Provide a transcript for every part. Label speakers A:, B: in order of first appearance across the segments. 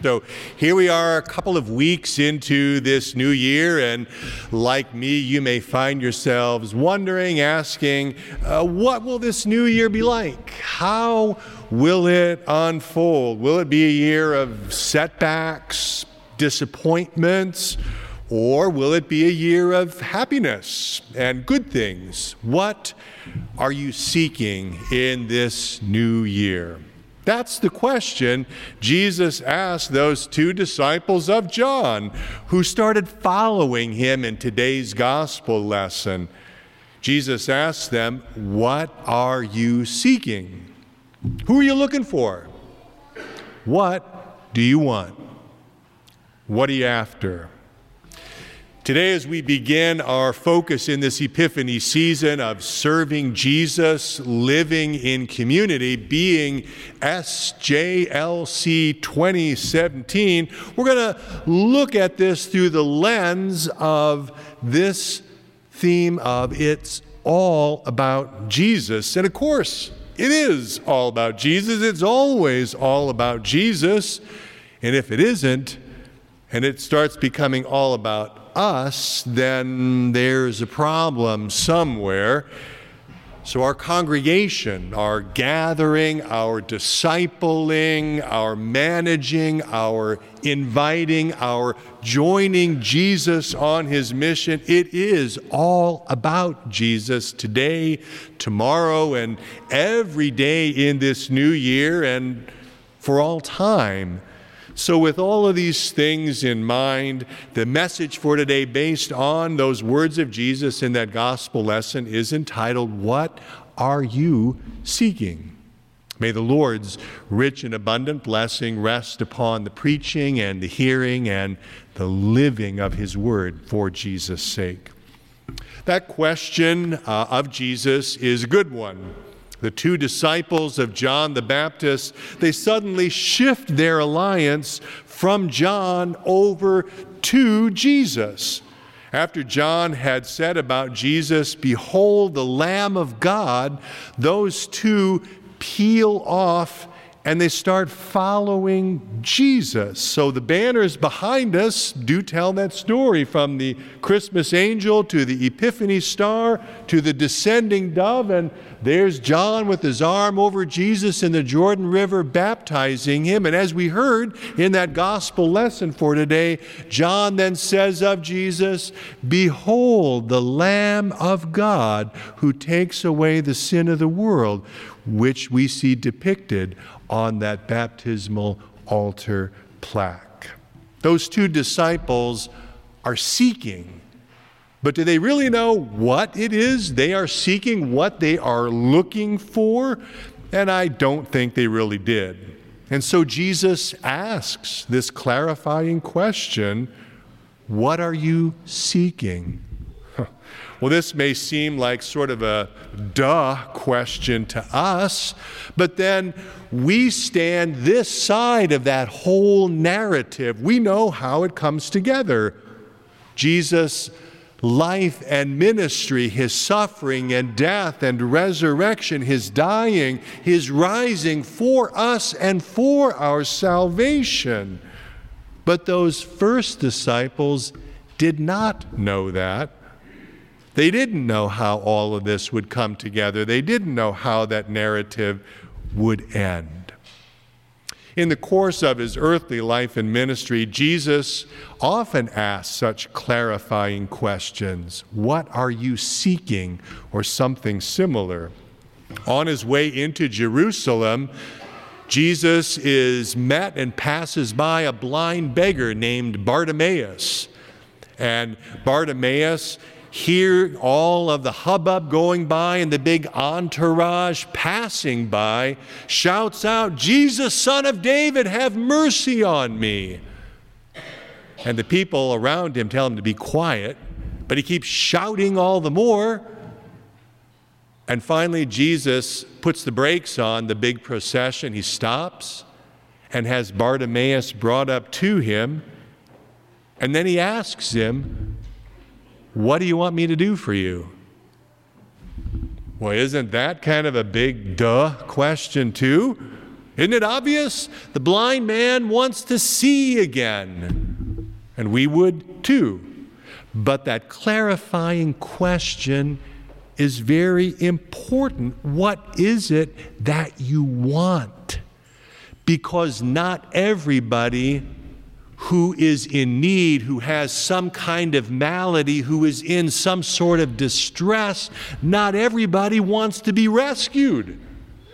A: So here we are, a couple of weeks into this new year, and like me, you may find yourselves wondering, asking, uh, what will this new year be like? How will it unfold? Will it be a year of setbacks, disappointments, or will it be a year of happiness and good things? What are you seeking in this new year? That's the question Jesus asked those two disciples of John who started following him in today's gospel lesson. Jesus asked them, What are you seeking? Who are you looking for? What do you want? What are you after? Today, as we begin our focus in this Epiphany season of serving Jesus, living in community, being SJLC 2017, we're going to look at this through the lens of this theme of it's all about Jesus. And of course, it is all about Jesus. It's always all about Jesus. And if it isn't, and it starts becoming all about us, then there's a problem somewhere. So, our congregation, our gathering, our discipling, our managing, our inviting, our joining Jesus on his mission, it is all about Jesus today, tomorrow, and every day in this new year and for all time. So, with all of these things in mind, the message for today, based on those words of Jesus in that gospel lesson, is entitled, What Are You Seeking? May the Lord's rich and abundant blessing rest upon the preaching and the hearing and the living of His word for Jesus' sake. That question uh, of Jesus is a good one the two disciples of John the Baptist, they suddenly shift their alliance from John over to Jesus. After John had said about Jesus, Behold the Lamb of God, those two peel off and they start following Jesus. So the banners behind us do tell that story from the Christmas angel to the Epiphany star to the descending dove. And there's John with his arm over Jesus in the Jordan River baptizing him. And as we heard in that gospel lesson for today, John then says of Jesus, Behold the Lamb of God who takes away the sin of the world, which we see depicted on that baptismal altar plaque. Those two disciples are seeking, but do they really know what it is they are seeking, what they are looking for? And I don't think they really did. And so Jesus asks this clarifying question What are you seeking? Well, this may seem like sort of a duh question to us, but then we stand this side of that whole narrative. We know how it comes together. Jesus' life and ministry, his suffering and death and resurrection, his dying, his rising for us and for our salvation. But those first disciples did not know that. They didn't know how all of this would come together. They didn't know how that narrative would end. In the course of his earthly life and ministry, Jesus often asked such clarifying questions What are you seeking? or something similar. On his way into Jerusalem, Jesus is met and passes by a blind beggar named Bartimaeus. And Bartimaeus hear all of the hubbub going by and the big entourage passing by, shouts out, Jesus, son of David, have mercy on me. And the people around him tell him to be quiet, but he keeps shouting all the more. And finally, Jesus puts the brakes on the big procession. He stops and has Bartimaeus brought up to him. And then he asks him, what do you want me to do for you? Well, isn't that kind of a big duh question, too? Isn't it obvious? The blind man wants to see again, and we would too. But that clarifying question is very important. What is it that you want? Because not everybody who is in need, who has some kind of malady, who is in some sort of distress, not everybody wants to be rescued.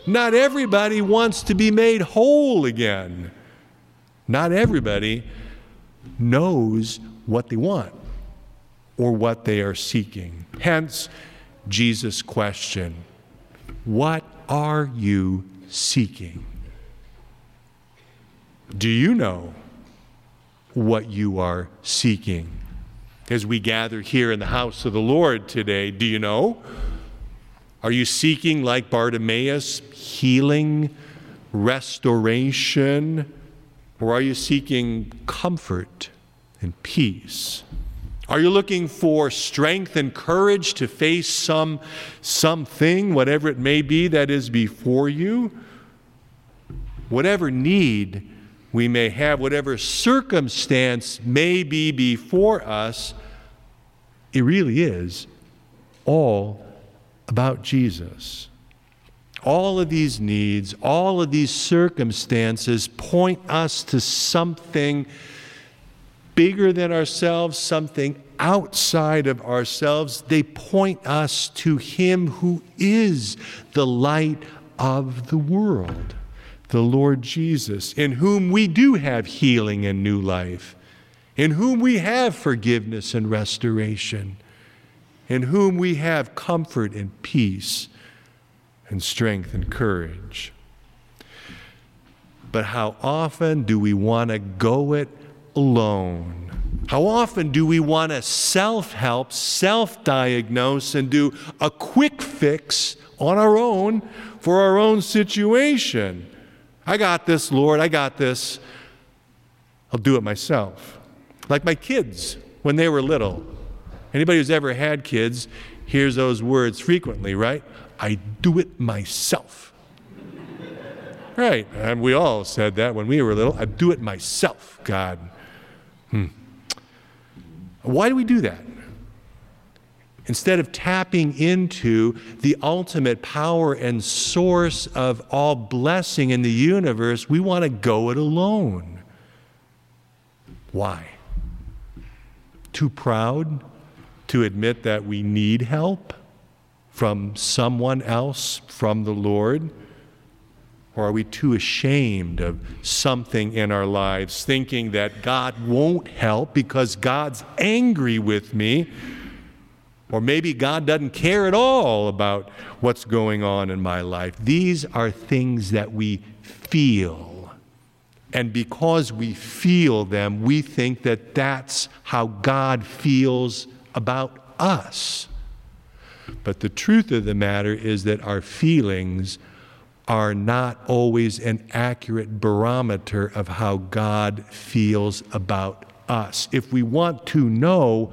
A: Not everybody wants to be made whole again. Not everybody knows what they want or what they are seeking. Hence, Jesus' question What are you seeking? Do you know what you are seeking? As we gather here in the house of the Lord today, do you know? Are you seeking, like Bartimaeus, healing, restoration, or are you seeking comfort and peace? Are you looking for strength and courage to face some something, whatever it may be that is before you? Whatever need we may have, whatever circumstance may be before us, it really is all about Jesus. All of these needs, all of these circumstances point us to something bigger than ourselves, something outside of ourselves. They point us to Him who is the light of the world, the Lord Jesus, in whom we do have healing and new life, in whom we have forgiveness and restoration in whom we have comfort and peace and strength and courage. But how often do we want to go it alone? How often do we want to self help, self diagnose, and do a quick fix on our own for our own situation? I got this, Lord, I got this. I'll do it myself. Like my kids when they were little. Anybody who's ever had kids hears those words frequently, right? I do it myself. right. And we all said that when we were little. I do it myself, God. Hmm. Why do we do that? Instead of tapping into the ultimate power and source of all blessing in the universe, we want to go it alone. Why? Too proud? to admit that we need help from someone else, from the Lord? Or are we too ashamed of something in our lives, thinking that God won't help because God's angry with me? Or maybe God doesn't care at all about what's going on in my life. These are things that we feel. And because we feel them, we think that that's how God feels about us. But the truth of the matter is that our feelings are not always an accurate barometer of how God feels about us. If we want to know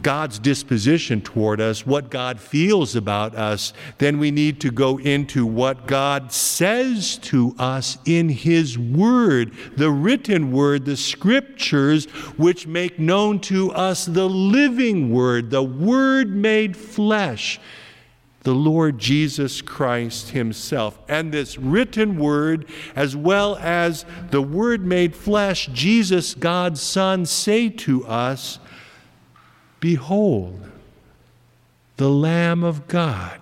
A: God's disposition toward us, what God feels about us, then we need to go into what God says to us in His Word, the written Word, the Scriptures, which make known to us the living Word, the Word made flesh, the Lord Jesus Christ Himself. And this written Word, as well as the Word made flesh, Jesus, God's Son, say to us, Behold, the Lamb of God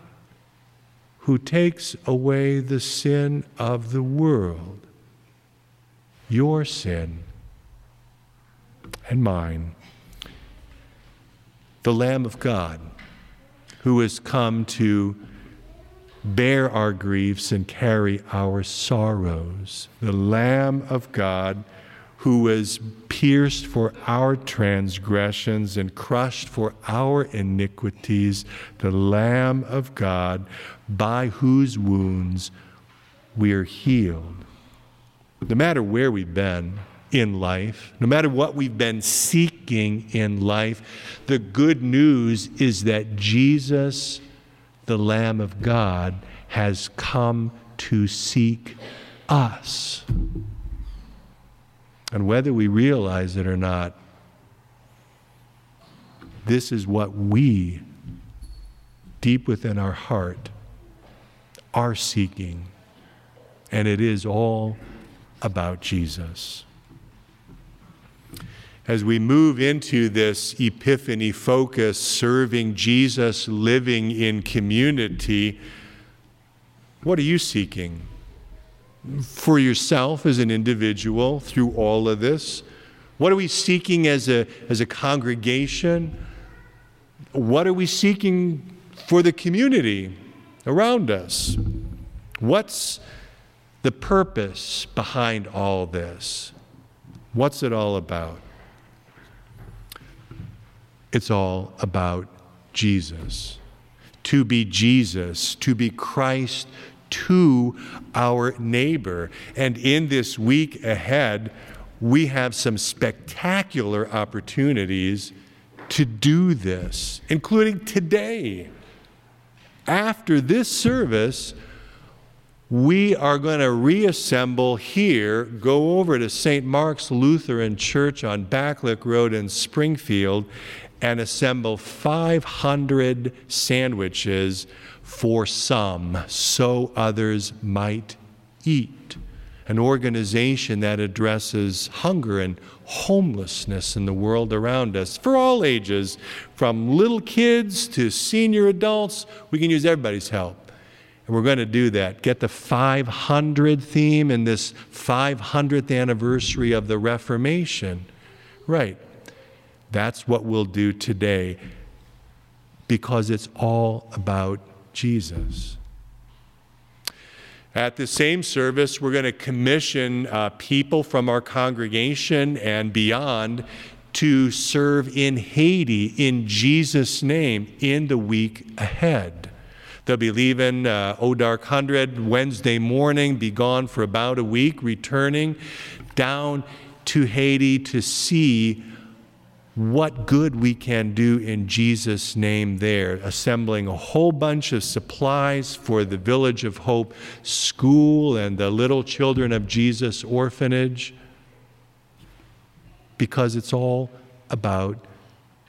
A: who takes away the sin of the world, your sin and mine. The Lamb of God who has come to bear our griefs and carry our sorrows. The Lamb of God who was pierced for our transgressions and crushed for our iniquities, the Lamb of God, by whose wounds we are healed. No matter where we've been in life, no matter what we've been seeking in life, the good news is that Jesus, the Lamb of God, has come to seek us. And whether we realize it or not, this is what we, deep within our heart, are seeking. And it is all about Jesus. As we move into this epiphany focus, serving Jesus, living in community, what are you seeking? For yourself as an individual through all of this? What are we seeking as a, as a congregation? What are we seeking for the community around us? What's the purpose behind all this? What's it all about? It's all about Jesus. To be Jesus, to be Christ to our neighbor. And in this week ahead, we have some spectacular opportunities to do this, including today. After this service, we are going to reassemble here, go over to St. Mark's Lutheran Church on Backlick Road in Springfield, and assemble 500 sandwiches for some so others might eat. An organization that addresses hunger and homelessness in the world around us for all ages, from little kids to senior adults. We can use everybody's help. And we're going to do that. Get the 500 theme in this 500th anniversary of the Reformation. Right. That's what we'll do today because it's all about Jesus. At the same service, we're going to commission uh, people from our congregation and beyond to serve in Haiti in Jesus' name in the week ahead. They'll be leaving uh, Odark 100 Wednesday morning, be gone for about a week, returning down to Haiti to see what good we can do in Jesus' name there, assembling a whole bunch of supplies for the Village of Hope school and the Little Children of Jesus orphanage, because it's all about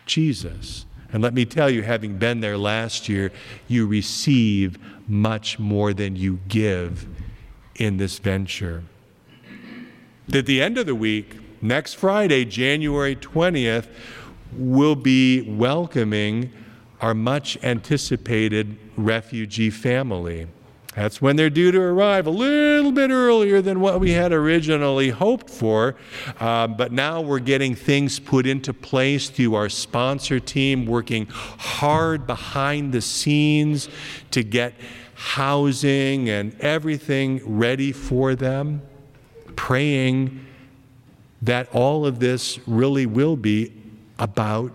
A: Jesus. And let me tell you, having been there last year, you receive much more than you give in this venture. At the end of the week, next Friday, January 20th, we'll be welcoming our much anticipated refugee family. That's when they're due to arrive, a little bit earlier than what we had originally hoped for. Uh, but now we're getting things put into place through our sponsor team, working hard behind the scenes to get housing and everything ready for them, praying that all of this really will be about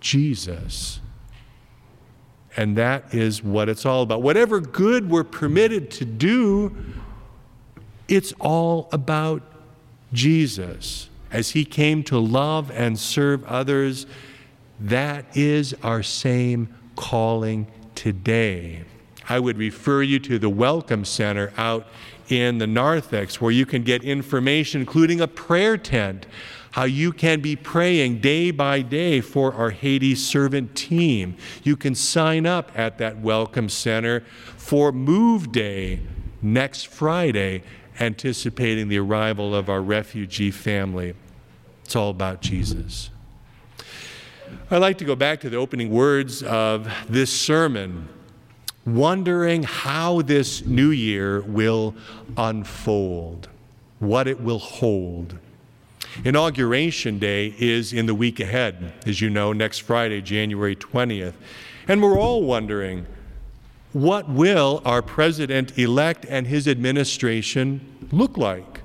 A: Jesus. And that is what it's all about. Whatever good we're permitted to do, it's all about Jesus. As he came to love and serve others, that is our same calling today. I would refer you to the Welcome Center out in the narthex where you can get information, including a prayer tent how you can be praying day by day for our Haiti servant team. You can sign up at that Welcome Center for Move Day next Friday, anticipating the arrival of our refugee family. It's all about Jesus. I'd like to go back to the opening words of this sermon, wondering how this new year will unfold, what it will hold. Inauguration Day is in the week ahead, as you know, next Friday, January 20th. And we're all wondering what will our president elect and his administration look like?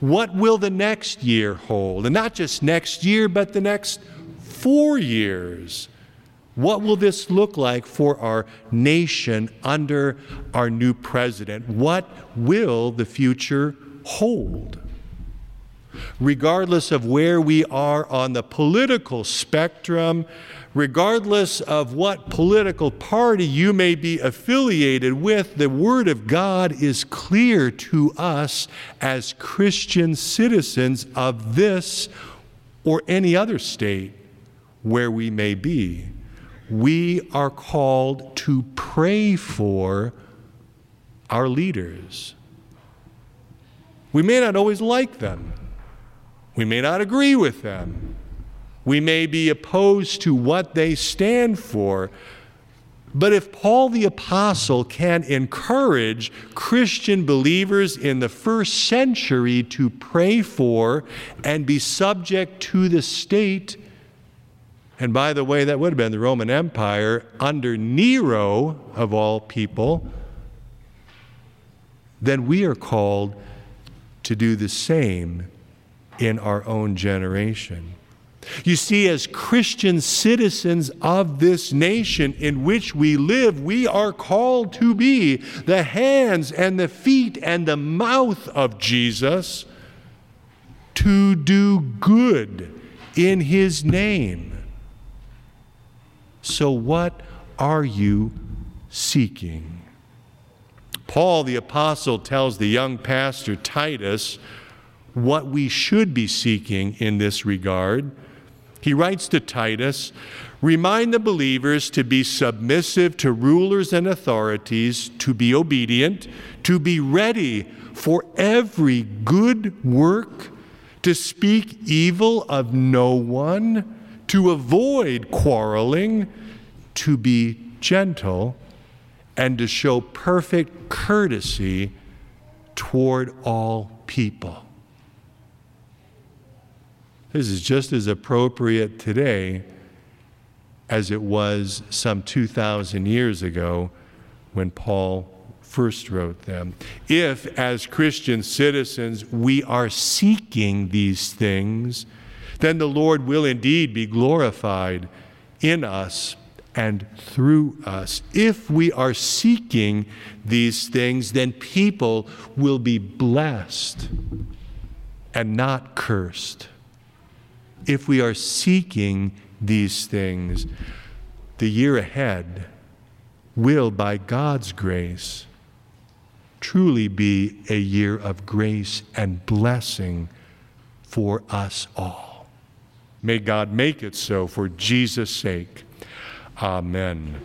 A: What will the next year hold? And not just next year, but the next four years. What will this look like for our nation under our new president? What will the future hold? regardless of where we are on the political spectrum, regardless of what political party you may be affiliated with, the Word of God is clear to us as Christian citizens of this or any other state where we may be. We are called to pray for our leaders. We may not always like them. We may not agree with them. We may be opposed to what they stand for. But if Paul the Apostle can encourage Christian believers in the first century to pray for and be subject to the state, and by the way, that would have been the Roman Empire under Nero, of all people, then we are called to do the same in our own generation. You see, as Christian citizens of this nation in which we live, we are called to be the hands and the feet and the mouth of Jesus to do good in His name. So, what are you seeking? Paul the Apostle tells the young pastor Titus what we should be seeking in this regard. He writes to Titus Remind the believers to be submissive to rulers and authorities, to be obedient, to be ready for every good work, to speak evil of no one, to avoid quarreling, to be gentle, and to show perfect courtesy toward all people. This is just as appropriate today as it was some 2,000 years ago when Paul first wrote them. If, as Christian citizens, we are seeking these things, then the Lord will indeed be glorified in us and through us. If we are seeking these things, then people will be blessed and not cursed if we are seeking these things, the year ahead will, by God's grace, truly be a year of grace and blessing for us all. May God make it so for Jesus' sake. Amen.